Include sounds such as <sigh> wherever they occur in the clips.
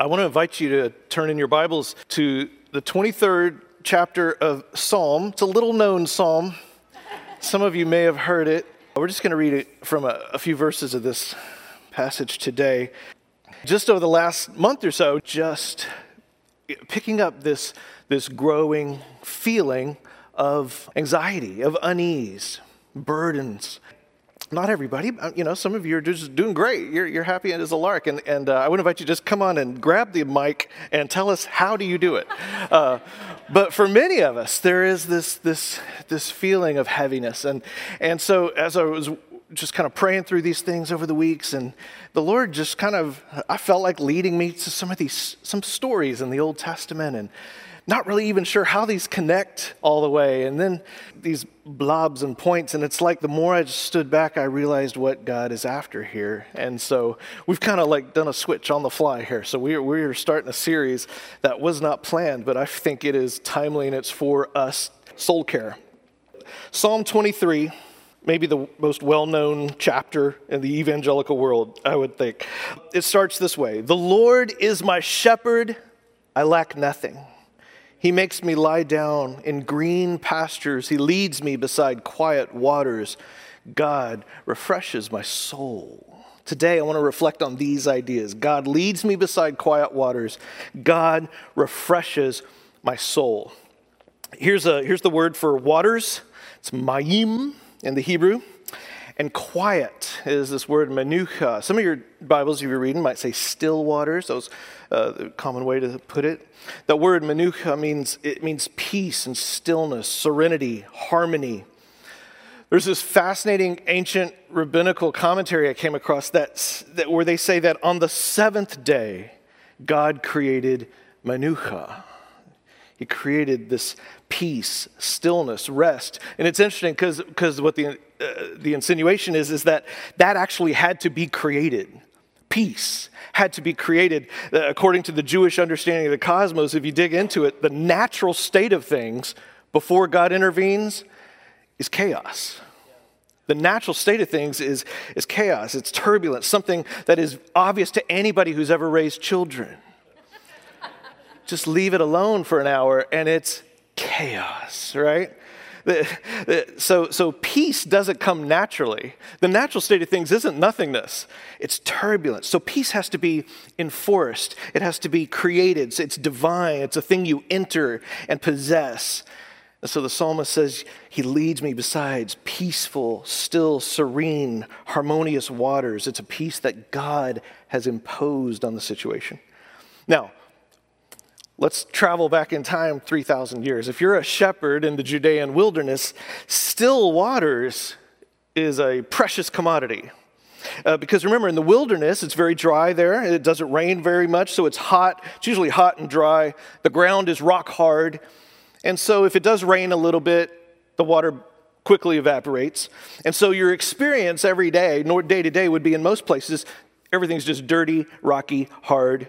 I want to invite you to turn in your Bibles to the 23rd chapter of Psalm. It's a little known psalm. Some of you may have heard it. We're just going to read it from a, a few verses of this passage today. Just over the last month or so, just picking up this, this growing feeling of anxiety, of unease, burdens, not everybody, you know, some of you are just doing great. You're, you're happy as a lark. And, and uh, I would invite you to just come on and grab the mic and tell us how do you do it. <laughs> Uh, but for many of us, there is this, this, this feeling of heaviness. And, and so as I was just kind of praying through these things over the weeks, and the Lord just kind of, I felt like leading me to some of these, some stories in the Old Testament. And not really even sure how these connect all the way. And then these blobs and points, and it's like the more I stood back, I realized what God is after here. And so we've kind of like done a switch on the fly here. So we're, we're starting a series that was not planned, but I think it is timely and it's for us soul care. Psalm 23 maybe the most well known chapter in the evangelical world, I would think. It starts this way The Lord is my shepherd, I lack nothing. He makes me lie down in green pastures. He leads me beside quiet waters. God refreshes my soul. Today, I want to reflect on these ideas. God leads me beside quiet waters. God refreshes my soul. Here's, a, here's the word for waters it's mayim in the Hebrew. And quiet is this word manucha. Some of your Bibles, if you're reading, might say still waters. That was uh, the common way to put it. The word manucha means it means peace and stillness, serenity, harmony. There's this fascinating ancient rabbinical commentary I came across that, that where they say that on the seventh day, God created manucha. He created this peace, stillness, rest. And it's interesting because what the, uh, the insinuation is is that that actually had to be created. Peace had to be created uh, according to the Jewish understanding of the cosmos. If you dig into it, the natural state of things before God intervenes is chaos. The natural state of things is, is chaos, it's turbulence, something that is obvious to anybody who's ever raised children. Just leave it alone for an hour and it's chaos, right? So, so peace doesn't come naturally. The natural state of things isn't nothingness, it's turbulence. So peace has to be enforced, it has to be created. It's divine, it's a thing you enter and possess. And so the psalmist says, He leads me besides peaceful, still, serene, harmonious waters. It's a peace that God has imposed on the situation. Now, Let's travel back in time 3,000 years. If you're a shepherd in the Judean wilderness, still waters is a precious commodity. Uh, because remember, in the wilderness, it's very dry there. It doesn't rain very much, so it's hot. It's usually hot and dry. The ground is rock hard. And so, if it does rain a little bit, the water quickly evaporates. And so, your experience every day, day to day, would be in most places, everything's just dirty, rocky, hard.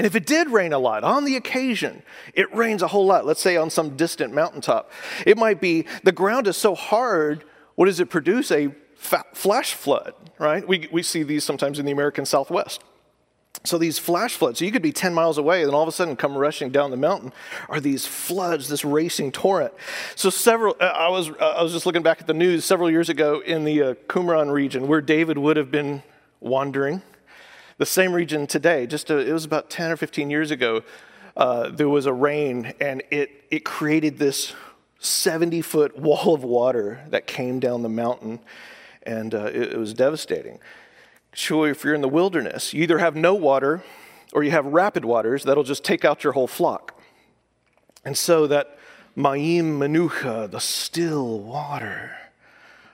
And if it did rain a lot, on the occasion, it rains a whole lot, let's say on some distant mountaintop, it might be the ground is so hard, what does it produce? A flash flood, right? We, we see these sometimes in the American Southwest. So these flash floods, so you could be 10 miles away, and all of a sudden come rushing down the mountain, are these floods, this racing torrent. So several, uh, I was, uh, I was just looking back at the news several years ago in the uh, Qumran region where David would have been wandering the same region today, just a, it was about 10 or 15 years ago, uh, there was a rain and it, it created this 70 foot <laughs> wall of water that came down the mountain and uh, it, it was devastating. Sure, if you're in the wilderness, you either have no water or you have rapid waters that'll just take out your whole flock. And so that Ma'im Manucha, the still water,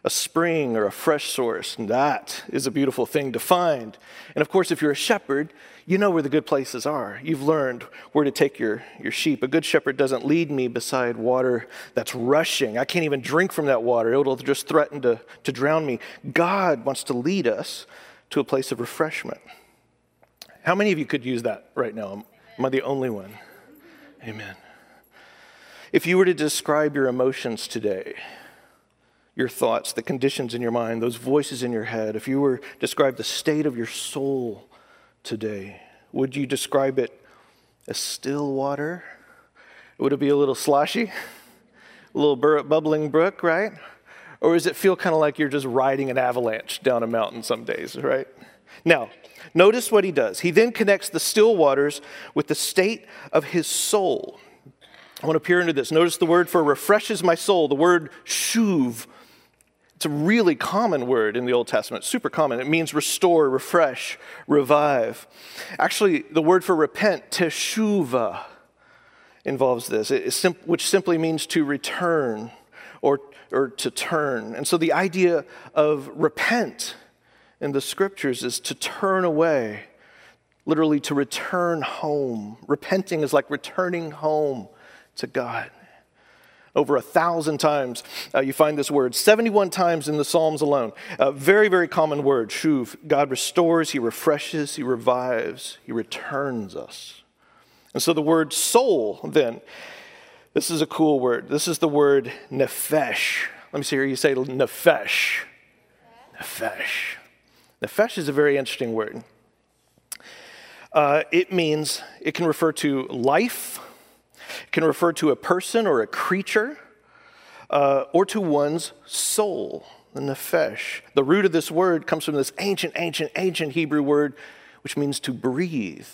a spring or a fresh source. And that is a beautiful thing to find. And of course, if you're a shepherd, you know where the good places are. You've learned where to take your, your sheep. A good shepherd doesn't lead me beside water that's rushing. I can't even drink from that water, it'll just threaten to, to drown me. God wants to lead us to a place of refreshment. How many of you could use that right now? Am I the only one? Amen. If you were to describe your emotions today, your thoughts, the conditions in your mind, those voices in your head, if you were describe the state of your soul today, would you describe it as still water? Would it be a little sloshy? A little bubbling brook, right? Or does it feel kind of like you're just riding an avalanche down a mountain some days, right? Now, notice what he does. He then connects the still waters with the state of his soul. I want to peer into this. Notice the word for refreshes my soul, the word shuv. It's a really common word in the Old Testament, super common. It means restore, refresh, revive. Actually, the word for repent, teshuva, involves this, which simply means to return or, or to turn. And so the idea of repent in the scriptures is to turn away, literally to return home. Repenting is like returning home to God. Over a thousand times uh, you find this word, 71 times in the Psalms alone. A very, very common word, shuv. God restores, He refreshes, He revives, He returns us. And so the word soul, then, this is a cool word. This is the word nefesh. Let me see here you say nefesh. Nefesh. Nefesh is a very interesting word. Uh, it means, it can refer to life, it can refer to a person or a creature, uh, or to one's soul, the nefesh. The root of this word comes from this ancient, ancient, ancient Hebrew word, which means to breathe.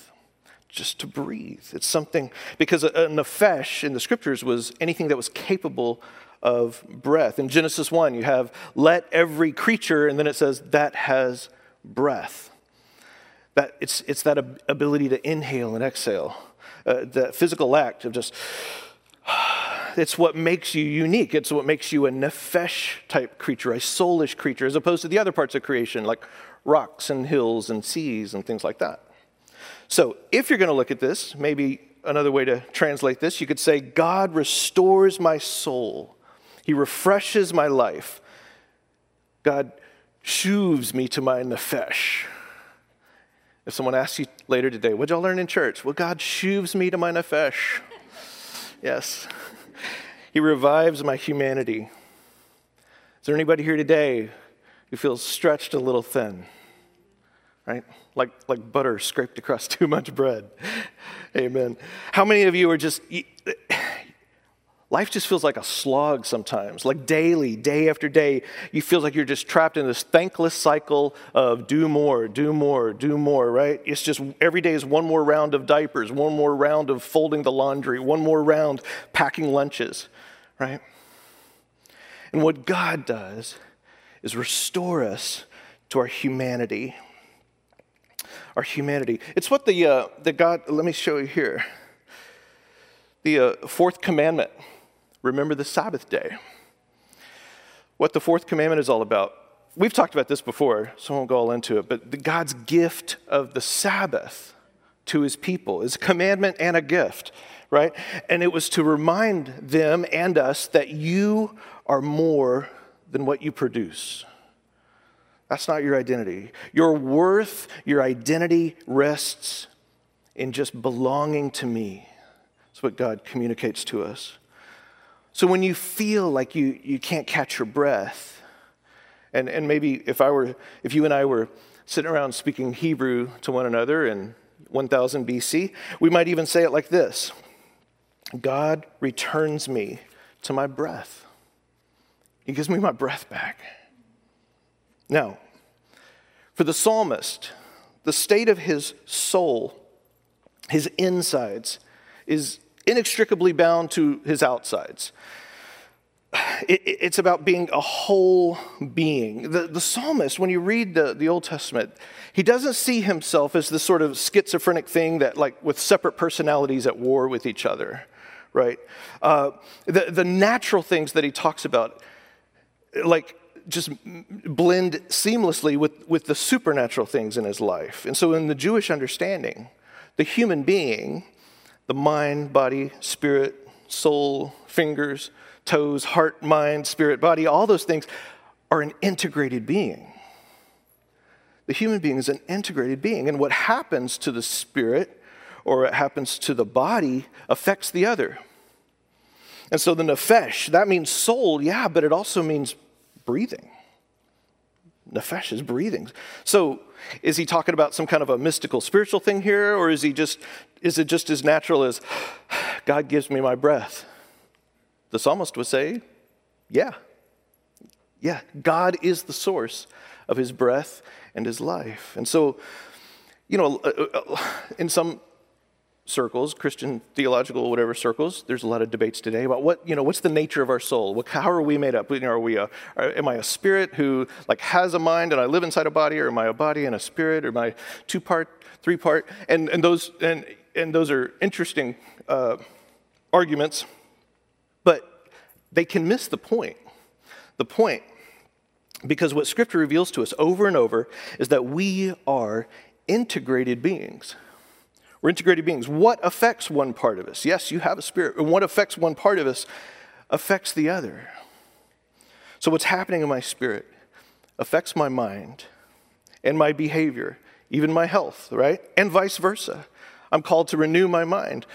Just to breathe. It's something, because a, a nefesh in the scriptures was anything that was capable of breath. In Genesis 1, you have let every creature, and then it says that has breath. That it's, it's that ability to inhale and exhale uh, the physical act of just, <sighs> it's what makes you unique. It's what makes you a nefesh type creature, a soulish creature, as opposed to the other parts of creation, like rocks and hills and seas and things like that. So, if you're going to look at this, maybe another way to translate this, you could say, God restores my soul, He refreshes my life. God shoves me to my nefesh. If someone asks you later today, what'd y'all learn in church? Well, God shoves me to my nefesh. <laughs> yes. He revives my humanity. Is there anybody here today who feels stretched a little thin? Right? Like, like butter scraped across <laughs> too much bread. Amen. How many of you are just, Life just feels like a slog sometimes, like daily, day after day. You feel like you're just trapped in this thankless cycle of do more, do more, do more, right? It's just every day is one more round of diapers, one more round of folding the laundry, one more round packing lunches, right? And what God does is restore us to our humanity. Our humanity. It's what the, uh, the God, let me show you here. The uh, fourth commandment remember the Sabbath day. What the fourth commandment is all about. We've talked about this before, so I won't go all into it, but the God's gift of the Sabbath to his people is a commandment and a gift, right? And it was to remind them and us that you are more than what you produce. That's not your identity. Your worth, your identity rests in just belonging to me. That's what God communicates to us. So when you feel like you, you can't catch your breath, and, and maybe if I were, if you and I were sitting around speaking Hebrew to one another in 1000 BC, we might even say it like this God returns me to my breath. He gives me my breath back. Now, for the psalmist, the state of his soul, his insides, is inextricably bound to his outsides. it's about being a whole being. The, the psalmist, when you read the, the Old Testament, he doesn't see himself as this sort of schizophrenic thing that, like, with separate personalities at war with each other, right? Uh, the, the natural things that he talks about, like, just blend seamlessly with, with the supernatural things in his life. And so, in the Jewish understanding, the human being the mind, body, spirit, soul, fingers, toes, heart, mind, spirit, body, all those things are an integrated being. The human being is an integrated being, and what happens to the spirit or what happens to the body affects the other. And so the nefesh, that means soul, yeah, but it also means breathing. nefesh, is breathing. So is he talking about some kind of a mystical spiritual thing here, or is he just is it just as natural as God gives me my breath? The psalmist would say, Yeah. Yeah, God is the source of his breath and his life. And so, you know, uh, uh, in some circles, Christian theological whatever circles, there's a lot of debates today about what you know what's the nature of our soul. What, how are we made up? You know, are we a, are, am I a spirit who like has a mind and I live inside a body, or am I a body and a spirit, or am I two part, three part? And and those and and those are interesting uh, arguments, but they can miss the point. The point, because what Scripture reveals to us over and over is that we are integrated beings. We're integrated beings. What affects one part of us? Yes, you have a spirit. And what affects one part of us affects the other. So, what's happening in my spirit affects my mind and my behavior, even my health, right? And vice versa. I'm called to renew my mind.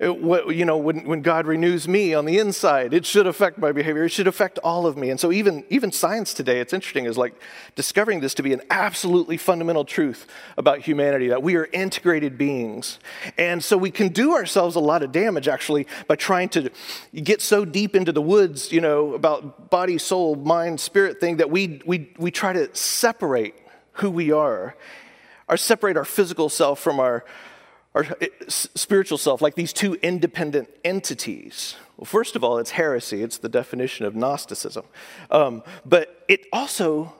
It, you know, when, when God renews me on the inside, it should affect my behavior. It should affect all of me. And so, even, even science today, it's interesting, is like discovering this to be an absolutely fundamental truth about humanity that we are integrated beings. And so, we can do ourselves a lot of damage actually by trying to get so deep into the woods, you know, about body, soul, mind, spirit thing that we, we, we try to separate who we are, or separate our physical self from our our spiritual self, like these two independent entities. Well, first of all, it's heresy. It's the definition of Gnosticism. Um, but it also,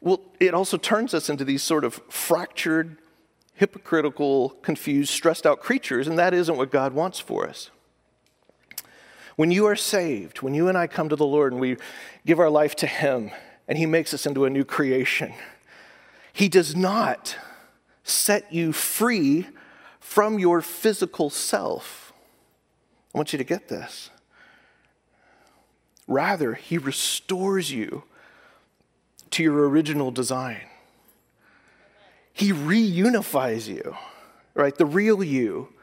well, it also turns us into these sort of fractured, hypocritical, confused, stressed out creatures, and that isn't what God wants for us. When you are saved, when you and I come to the Lord and we give our life to Him, and He makes us into a new creation, He does not set you free from your physical self. I want you to get this. Rather, he restores you to your original design. He reunifies you, right? The real you.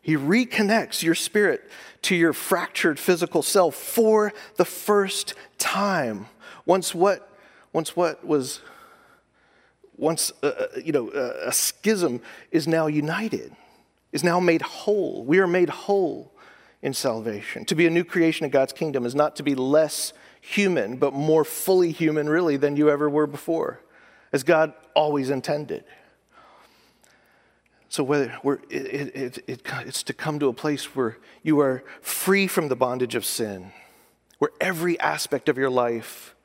He reconnects your spirit to your fractured physical self for the first time. Once what, once what was, once, uh, uh you know, uh, a schism is now united is now made whole. We are made whole in salvation. To be a new creation in God's kingdom is not to be less human, but more fully human, really, than you ever were before, as God always intended. So, whether we're, it, it, it, it's to come to a place where you are free from the bondage of sin, where every aspect of your life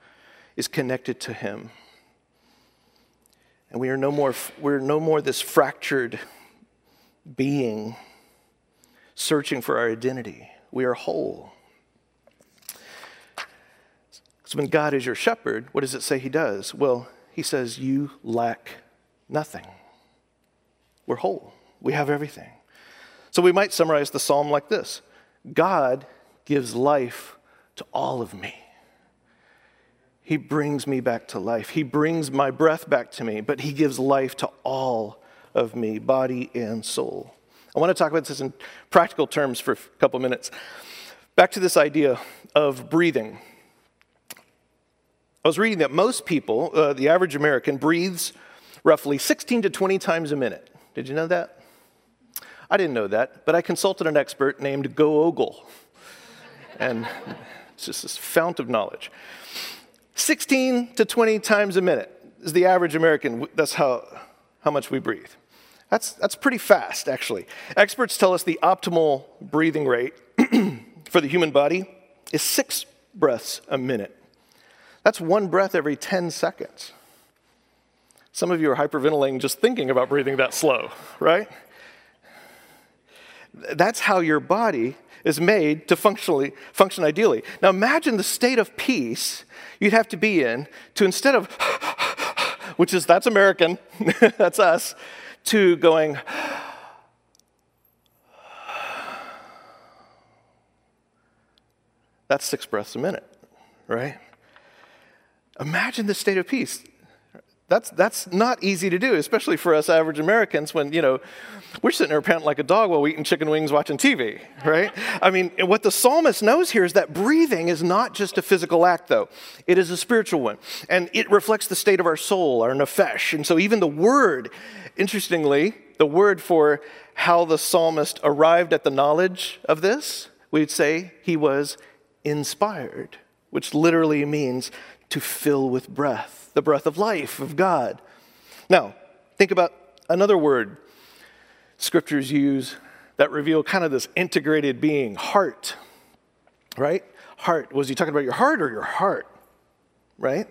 is connected to Him. And we are no more, we're no more this fractured being searching for our identity. We are whole. So when God is your shepherd, what does it say he does? Well, he says, You lack nothing. We're whole, we have everything. So we might summarize the psalm like this God gives life to all of me. He brings me back to life. He brings my breath back to me, but He gives life to all of me, body and soul. I want to talk about this in practical terms for a couple minutes. Back to this idea of breathing. I was reading that most people, uh, the average American, breathes roughly 16 to 20 times a minute. Did you know that? I didn't know that, but I consulted an expert named Go Ogle. And it's just this fount of knowledge. 16 to 20 times a minute is the average American. That's how, how much we breathe. That's, that's pretty fast, actually. Experts tell us the optimal breathing rate <clears throat> for the human body is six breaths a minute. That's one breath every 10 seconds. Some of you are hyperventilating just thinking about breathing that slow, right? That's how your body is made to functionally function ideally. Now imagine the state of peace you'd have to be in to instead of <laughs> which is that's American, <laughs> that's us, to going, that's six breaths a minute, right? Imagine the state of peace. That's, that's not easy to do, especially for us average Americans when, you know, we're sitting there panting like a dog while we're eating chicken wings watching TV, right? I mean, what the psalmist knows here is that breathing is not just a physical act, though. It is a spiritual one. And it reflects the state of our soul, our nefesh. And so even the word, interestingly, the word for how the psalmist arrived at the knowledge of this, we'd say he was inspired, which literally means to fill with breath, the breath of life of God. Now, think about another word scriptures use that reveal kind of this integrated being heart, right? Heart. Was he talking about your heart or your heart, right?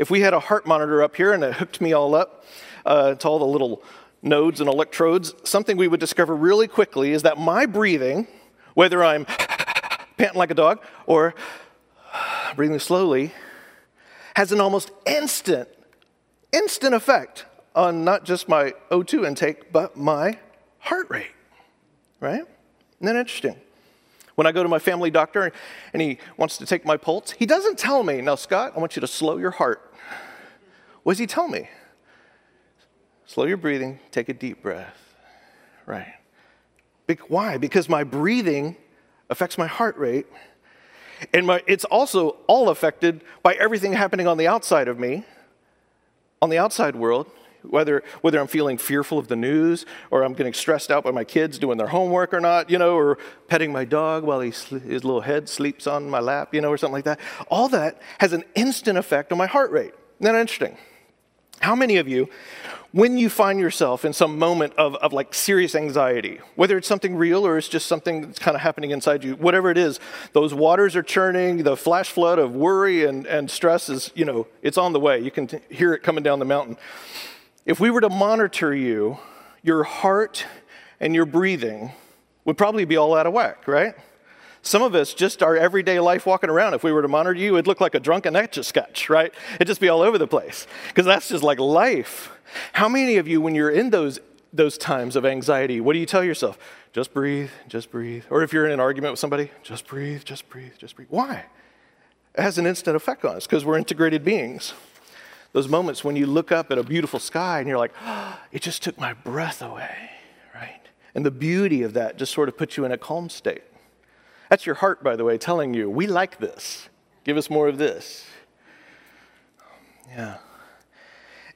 If we had a heart monitor up here and it hooked me all up uh, to all the little nodes and electrodes, something we would discover really quickly is that my breathing, whether I'm <laughs> panting like a dog or <sighs> breathing slowly, has an almost instant, instant effect on not just my O2 intake, but my heart rate, right? Isn't that interesting? When I go to my family doctor and he wants to take my pulse, he doesn't tell me, now, Scott, I want you to slow your heart. What does he tell me? Slow your breathing, take a deep breath. Right. Why? Because my breathing affects my heart rate and my, it's also all affected by everything happening on the outside of me, on the outside world, whether, whether I'm feeling fearful of the news or I'm getting stressed out by my kids doing their homework or not, you know, or petting my dog while he, his little head sleeps on my lap, you know, or something like that. All that has an instant effect on my heart rate. Isn't that interesting? How many of you, when you find yourself in some moment of, of like serious anxiety, whether it's something real or it's just something that's kind of happening inside you, whatever it is, those waters are churning, the flash flood of worry and, and stress is, you know, it's on the way. You can t- hear it coming down the mountain. If we were to monitor you, your heart and your breathing would probably be all out of whack, right? Some of us, just our everyday life walking around, if we were to monitor you, it'd look like a drunken etch a sketch, right? It'd just be all over the place because that's just like life. How many of you, when you're in those, those times of anxiety, what do you tell yourself? Just breathe, just breathe. Or if you're in an argument with somebody, just breathe, just breathe, just breathe. Why? It has an instant effect on us because we're integrated beings. Those moments when you look up at a beautiful sky and you're like, oh, <gasps> it just took my breath away, right? And the beauty of that just sort of puts you in a calm state. That's your heart, by the way, telling you, we like this. Give us more of this. Yeah.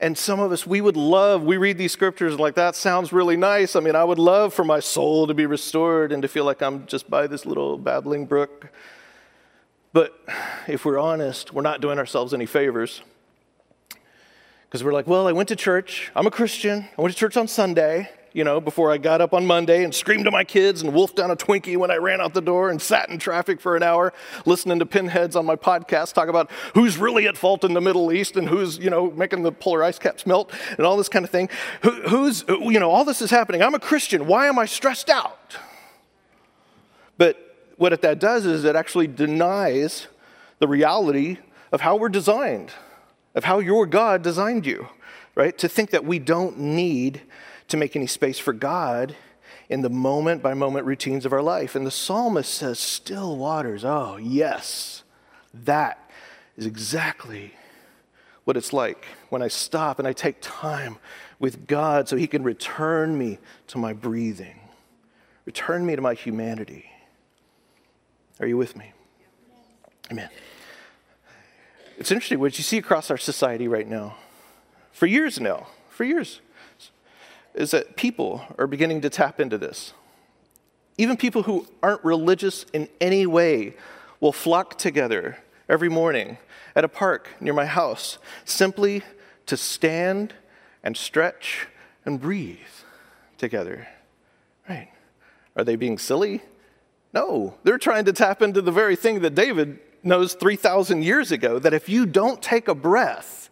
And some of us, we would love, we read these scriptures like that sounds really nice. I mean, I would love for my soul to be restored and to feel like I'm just by this little babbling brook. But if we're honest, we're not doing ourselves any favors. Because we're like, well, I went to church. I'm a Christian. I went to church on Sunday you know, before I got up on Monday and screamed to my kids and wolfed down a Twinkie when I ran out the door and sat in traffic for an hour listening to pinheads on my podcast talk about who's really at fault in the Middle East and who's, you know, making the polar ice caps melt and all this kind of thing. Who, who's, you know, all this is happening. I'm a Christian. Why am I stressed out? But what that does is it actually denies the reality of how we're designed, of how your God designed you, right? To think that we don't need to make any space for God in the moment by moment routines of our life. And the psalmist says, Still waters. Oh, yes, that is exactly what it's like when I stop and I take time with God so He can return me to my breathing, return me to my humanity. Are you with me? Amen. It's interesting what you see across our society right now. For years now, for years, is that people are beginning to tap into this. Even people who aren't religious in any way will flock together every morning at a park near my house simply to stand and stretch and breathe together. Right? Are they being silly? No, they're trying to tap into the very thing that David knows 3,000 years ago that if you don't take a breath,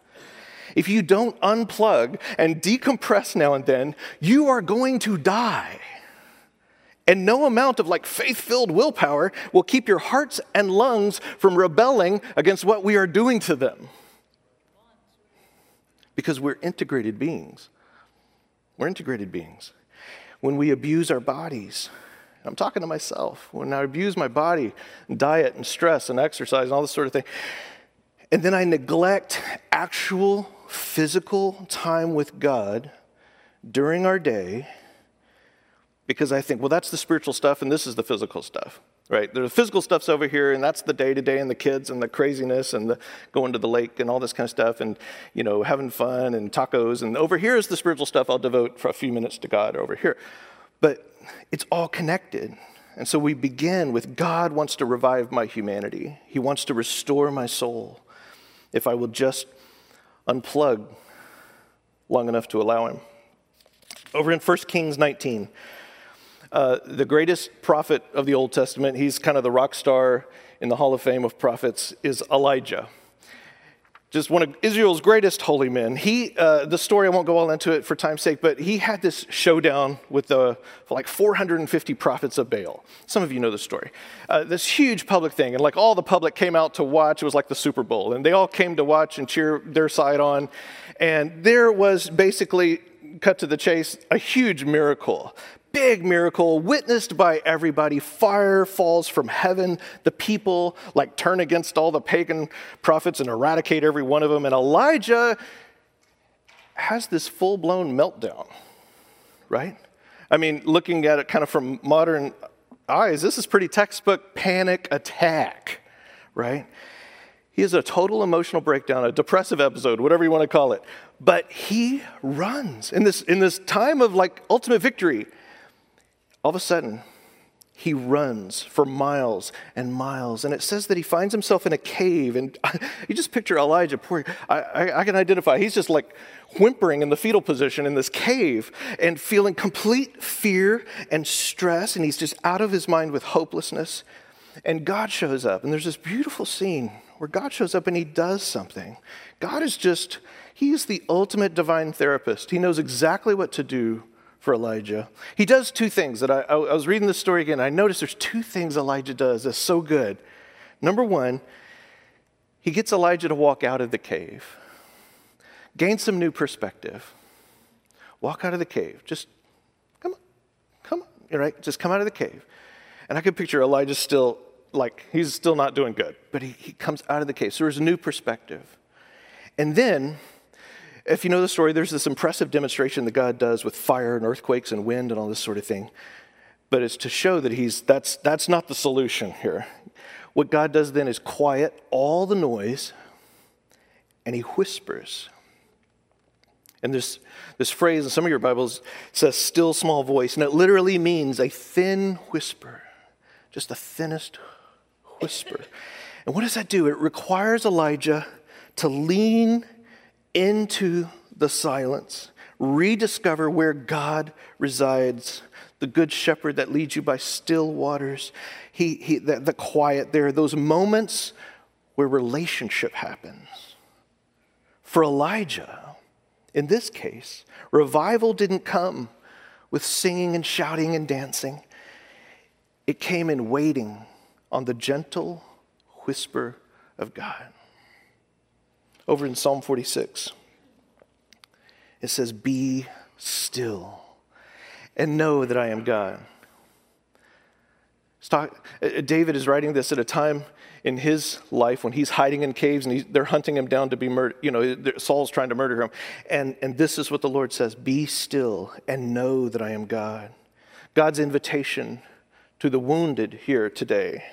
if you don't unplug and decompress now and then, you are going to die. And no amount of like faith filled willpower will keep your hearts and lungs from rebelling against what we are doing to them. Because we're integrated beings. We're integrated beings. When we abuse our bodies, I'm talking to myself, when I abuse my body, diet and stress and exercise and all this sort of thing, and then I neglect actual physical time with God during our day because I think, well, that's the spiritual stuff and this is the physical stuff, right? The physical stuff's over here and that's the day to day and the kids and the craziness and the going to the lake and all this kind of stuff and, you know, having fun and tacos. And over here is the spiritual stuff I'll devote for a few minutes to God over here. But it's all connected. And so we begin with God wants to revive my humanity. He wants to restore my soul if I will just unplug long enough to allow Him. Over in 1 Kings 19, uh, the greatest prophet of the Old Testament, he's kind of the rock star in the Hall of Fame of prophets, is Elijah. Just one of Israel's greatest holy men. He, uh, the story, I won't go all into it for time's sake, but he had this showdown with the like 450 prophets of Baal. Some of you know the story. Uh, this huge public thing, and like all the public came out to watch. It was like the Super Bowl, and they all came to watch and cheer their side on. And there was basically cut to the chase, a huge miracle big miracle witnessed by everybody. Fire falls from heaven. The people like turn against all the pagan prophets and eradicate every one of them. And Elijah has this full blown meltdown, right? I mean, looking at it kind of from modern eyes, this is pretty textbook panic attack, right? He has a total emotional breakdown, a depressive episode, whatever you want to call it. But he runs in this, in this time of like ultimate victory all of a sudden, he runs for miles and miles. And it says that he finds himself in a cave. And <laughs> you just picture Elijah, poor, I, I, I, can identify, he's just like whimpering in the fetal position in this cave and feeling complete fear and stress. And he's just out of his mind with hopelessness. And God shows up. And there's this beautiful scene where God shows up and he does something. God is just, he is the ultimate divine therapist. He knows exactly what to do for Elijah. He does two things that I, I, was reading this story again. I noticed there's two things Elijah does that's so good. Number one, he gets Elijah to walk out of the cave, gain some new perspective. Walk out of the cave. Just come on, come on, right? Just come out of the cave. And I can picture Elijah still, like, he's still not doing good, but he, he comes out of the cave. So there's a new perspective. And then if you know the story, there's this impressive demonstration that God does with fire and earthquakes and wind and all this sort of thing. But it's to show that he's that's that's not the solution here. What God does then is quiet all the noise and he whispers. And this, this phrase in some of your Bibles says still small voice, and it literally means a thin whisper, just the thinnest whisper. And what does that do? It requires Elijah to lean into the silence, rediscover where God resides, the good shepherd that leads you by still waters, he, he, the, the quiet there, those moments where relationship happens. For Elijah, in this case, revival didn't come with singing and shouting and dancing. It came in waiting on the gentle whisper of God over in Psalm 46. It says, Be still and know that I am God. Uh, David is writing this at a time in his life when he's hiding in caves and they're hunting him down to be murdered. You know, Saul's trying to murder him. And, and this is what the Lord says Be still and know that I am God. God's invitation to the wounded here today,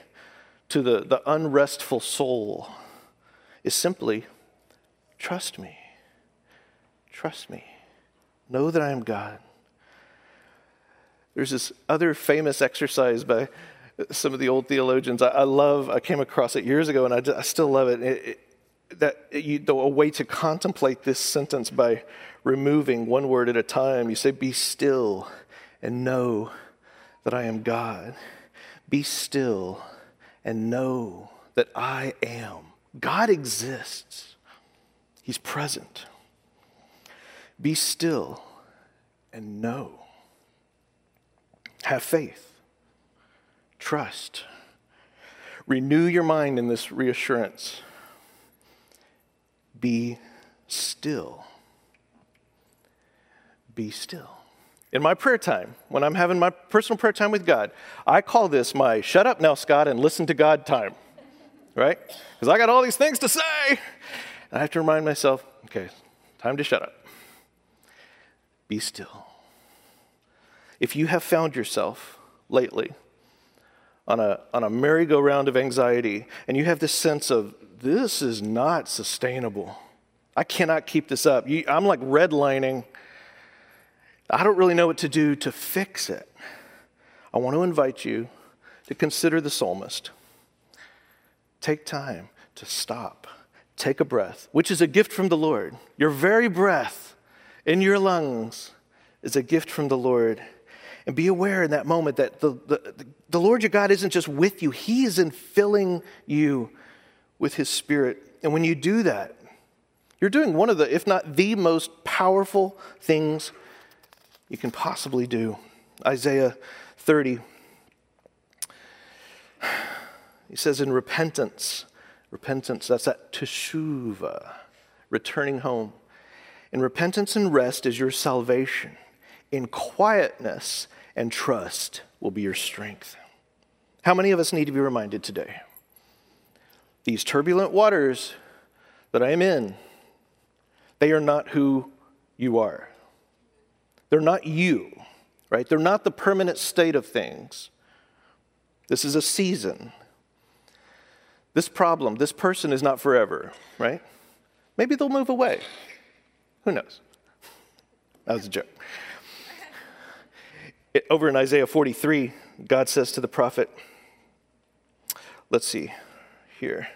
to the, the unrestful soul, is simply Trust me. Trust me. Know that I am God. There's this other famous exercise by some of the old theologians. I, I love, I came across it years ago and I, I still love it. it, it that you, a way to contemplate this sentence by removing one word at a time. You say, Be still and know that I am God. Be still and know that I am. God exists. He's present. Be still and know. Have faith. Trust. Renew your mind in this reassurance. Be still. Be still. In my prayer time, when I'm having my personal prayer time with God, I call this my shut up now, Scott, and listen to God time, right? Because I got all these things to say. I have to remind myself, okay, Time to shut up. Be still. If you have found yourself lately on a, on a merry-go-round of anxiety and you have this sense of, this is not sustainable, I cannot keep this up. You, I'm like redlining. I don't really know what to do to fix it. I want to invite you to consider the psalmist. Take time to stop, take a breath, which is a gift from the Lord. Your very breath in your lungs is a gift from the Lord. And be aware in that moment that the, the, the Lord your God isn't just with you, He is in filling you with His Spirit. And when you do that, you're doing one of the, if not the most powerful things you can possibly do. Isaiah 30. He says, in repentance, repentance, that's that teshuva, returning home. In repentance and rest is your salvation. In quietness and trust will be your strength. How many of us need to be reminded today? These turbulent waters that I am in, they are not who you are. They're not you, right? They're not the permanent state of things. This is a season. This problem, this person is not forever, right? Maybe they'll move away. Who knows? That was a joke. Over in Isaiah 43, God says to the prophet, let's see here.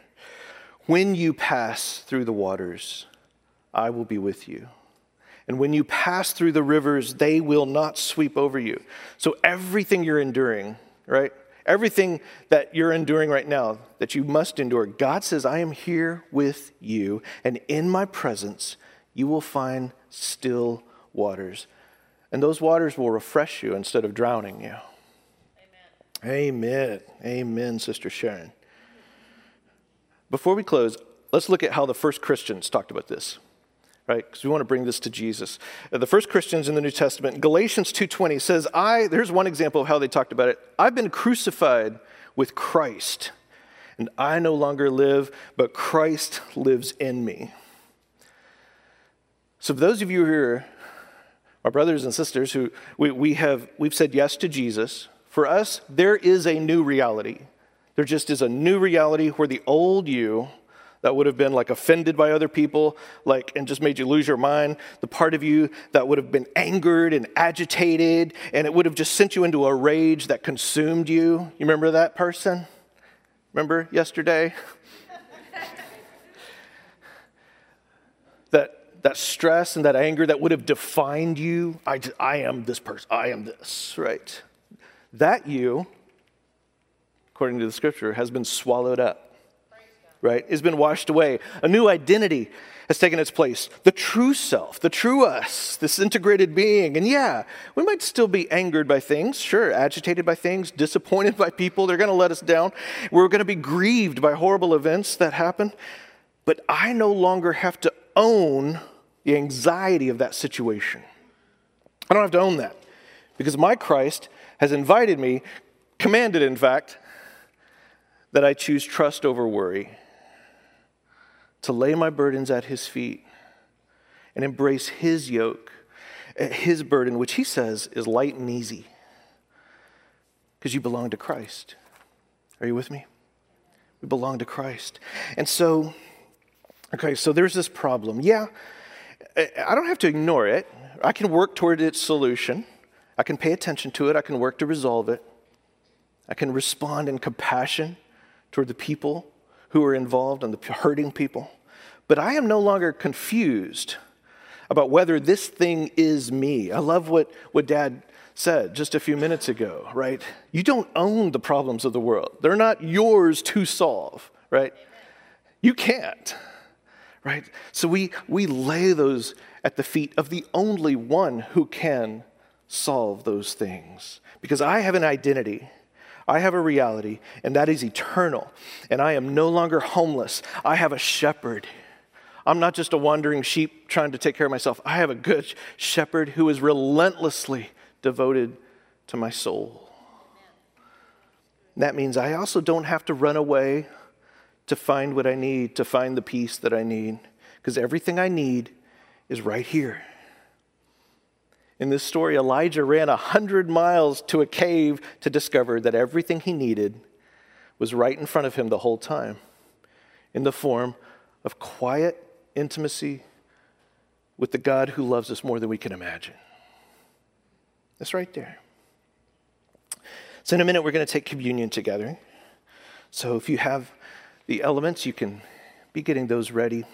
When you pass through the waters, I will be with you. And when you pass through the rivers, they will not sweep over you. So everything you're enduring, right? Everything that you're enduring right now that you must endure, God says, I am here with you, and in my presence, you will find still waters. And those waters will refresh you instead of drowning you. Amen. Amen, Amen Sister Sharon. Before we close, let's look at how the first Christians talked about this right? Because we want to bring this to jesus. Uh, the first christians in the new testament galatians 2.20 says i there's one example of how they talked about it i've been crucified with christ and i no longer live but christ lives in me. So for those of you are our brothers and sisters who we, we have we've said yes to jesus for us there is a new reality. There just is a new reality where the old you that would have been like offended by other people like and just made you lose your mind. The part of you that would have been angered and agitated and it would have just sent you into a rage that consumed you. You remember that person? Remember yesterday? <laughs> That that stress and that anger that would have defined you. I, I am this person i am this right? That you according to the scripture has been swallowed up right, has been washed away. A new identity has taken its place. The true self, the true us, this integrated being. And yeah, we might still be angered by things, sure, agitated by things, disappointed by people. They're going to let us down. We're going to be grieved by horrible events that happen. But I no longer have to own the anxiety of that situation. I don't have to own that because my Christ has invited me, commanded, in fact, that I choose trust over worry to lay my burdens at his feet and embrace his yoke, eh, his burden, which he says is light and easy because you belong to Christ. Are you with me? We belong to Christ. And so, okay, so there's this problem. Yeah, eh, I don't have to ignore it. I can work toward its solution. I can pay attention to it. I can work to resolve it. I can respond in compassion toward the people who are involved and the hurting people. But I am no longer confused about whether this thing is me. I love what, what dad said just a few minutes ago, right? You don't own the problems of the world, they're not yours to solve, right? You can't, right? So we, we lay those at the feet of the only one who can solve those things. Because I have an identity I have a reality, and that is eternal. And I am no longer homeless. I have a shepherd. I'm not just a wandering sheep trying to take care of myself. I have a good shepherd who is relentlessly devoted to my soul. That means I also don't have to run away to find what I need, to find the peace that I need, because everything I need is right here. In this story, Elijah ran a hundred miles to a cave to discover that everything he needed was right in front of him the whole time in the form of quiet intimacy with the God who loves us more than we can imagine. That's right there. So, in a minute, we're going to take communion together. So, if you have the elements, you can be getting those ready.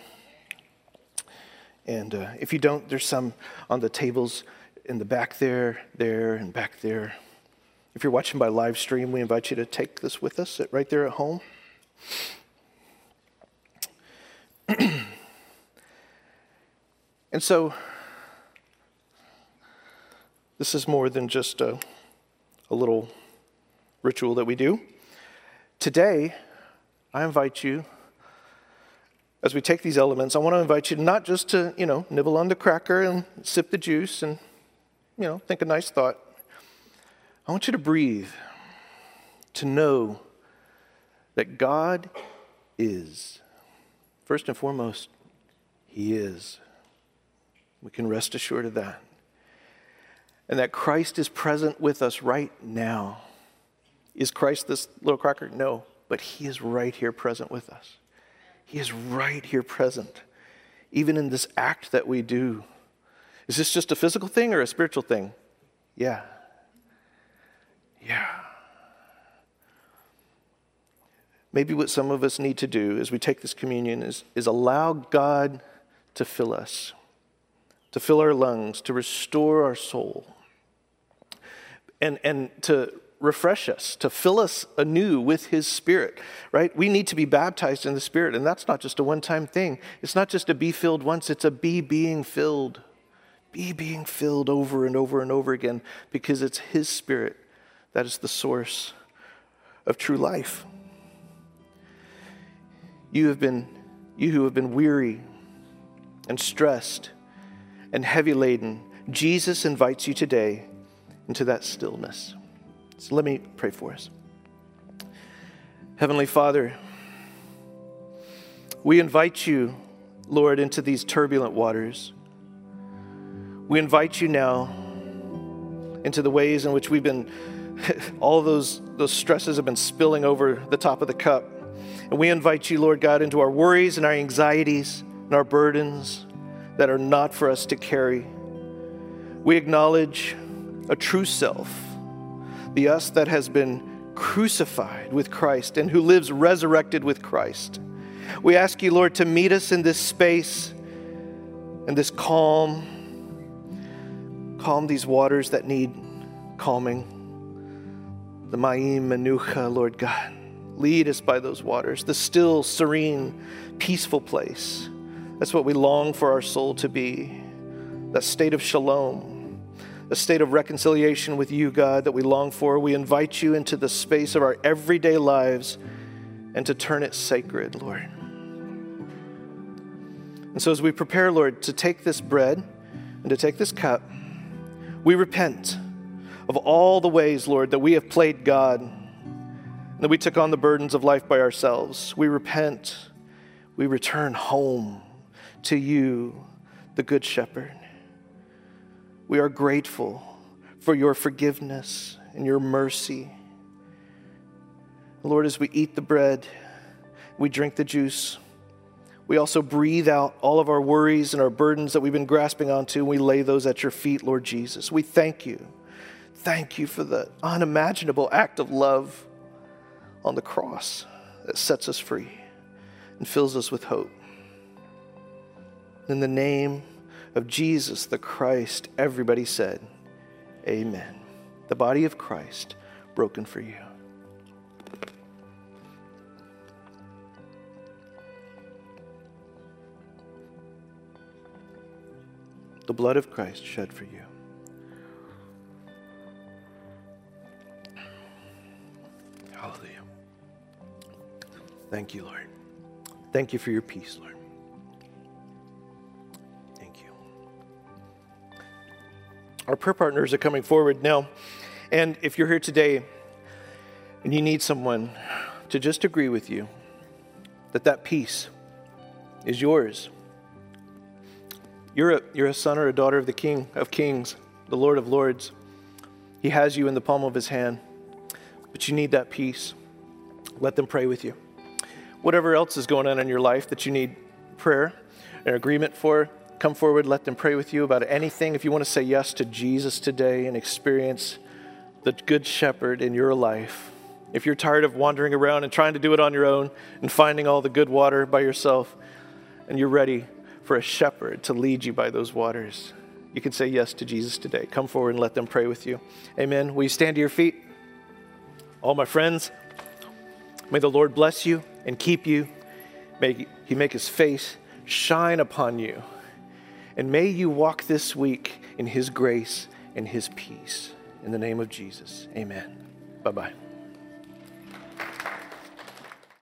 And uh, if you don't, there's some on the tables in the back there, there, and back there. If you're watching by live stream, we invite you to take this with us right there at home. <clears throat> and so, this is more than just a, a little ritual that we do. Today, I invite you, as we take these elements, I want to invite you not just to, you know, nibble on the cracker and sip the juice and, you know, think a nice thought. I want you to breathe, to know that God is. First and foremost, He is. We can rest assured of that. And that Christ is present with us right now. Is Christ this little cracker? No, but He is right here present with us. He is right here present, even in this act that we do. Is this just a physical thing or a spiritual thing? Yeah. Yeah. Maybe what some of us need to do as we take this communion is, is allow God to fill us, to fill our lungs, to restore our soul, and, and to refresh us, to fill us anew with His Spirit, right? We need to be baptized in the Spirit, and that's not just a one time thing. It's not just a be filled once, it's a be being filled. Be being filled over and over and over again because it's His Spirit that is the source of true life. You have been, you who have been weary and stressed and heavy laden, Jesus invites you today into that stillness. So let me pray for us. Heavenly Father, we invite you, Lord, into these turbulent waters. We invite you now into the ways in which we've been, <laughs> all those, those stresses have been spilling over the top of the cup. And we invite you, Lord God, into our worries and our anxieties and our burdens that are not for us to carry. We acknowledge a true self, the us that has been crucified with Christ and who lives resurrected with Christ. We ask you, Lord, to meet us in this space and this calm calm these waters that need calming. The Ma'im Menucha, Lord God. Lead us by those waters, the still, serene, peaceful place. That's what we long for our soul to be. That state of shalom, a state of reconciliation with you, God, that we long for. We invite you into the space of our everyday lives and to turn it sacred, Lord. And so, as we prepare, Lord, to take this bread and to take this cup, we repent of all the ways, Lord, that we have played God, that we took on the burdens of life by ourselves. We repent. We return home to you, the Good Shepherd. We are grateful for your forgiveness and your mercy. Lord, as we eat the bread, we drink the juice. We also breathe out all of our worries and our burdens that we've been grasping onto, and we lay those at your feet, Lord Jesus. We thank you. Thank you for the unimaginable act of love on the cross that sets us free and fills us with hope. In the name of Jesus the Christ, everybody said, Amen. The body of Christ broken for you. The blood of Christ shed for you. Hallelujah. Thank you, Lord. Thank you for your peace, Lord. Thank you. Our prayer partners are coming forward now. And if you're here today and you need someone to just agree with you that that peace is yours You're a, you're a son or a daughter of the King of Kings, the Lord of Lords. He has you in the palm of his hand, but you need that peace. Let them pray with you. Whatever else is going on in your life that you need prayer and agreement for, come forward, let them pray with you about anything. If you want to say yes to Jesus today and experience the Good Shepherd in your life, if you're tired of wandering around and trying to do it on your own and finding all the good water by yourself, and you're ready for a shepherd to lead you by those waters, you can say yes to Jesus today. Come forward and let them pray with you. Amen. Will you stand to your feet? All my friends, may the Lord bless you and keep you. May he make his face shine upon you. And may you walk this week in his grace and his peace. In the name of Jesus, amen. Bye bye.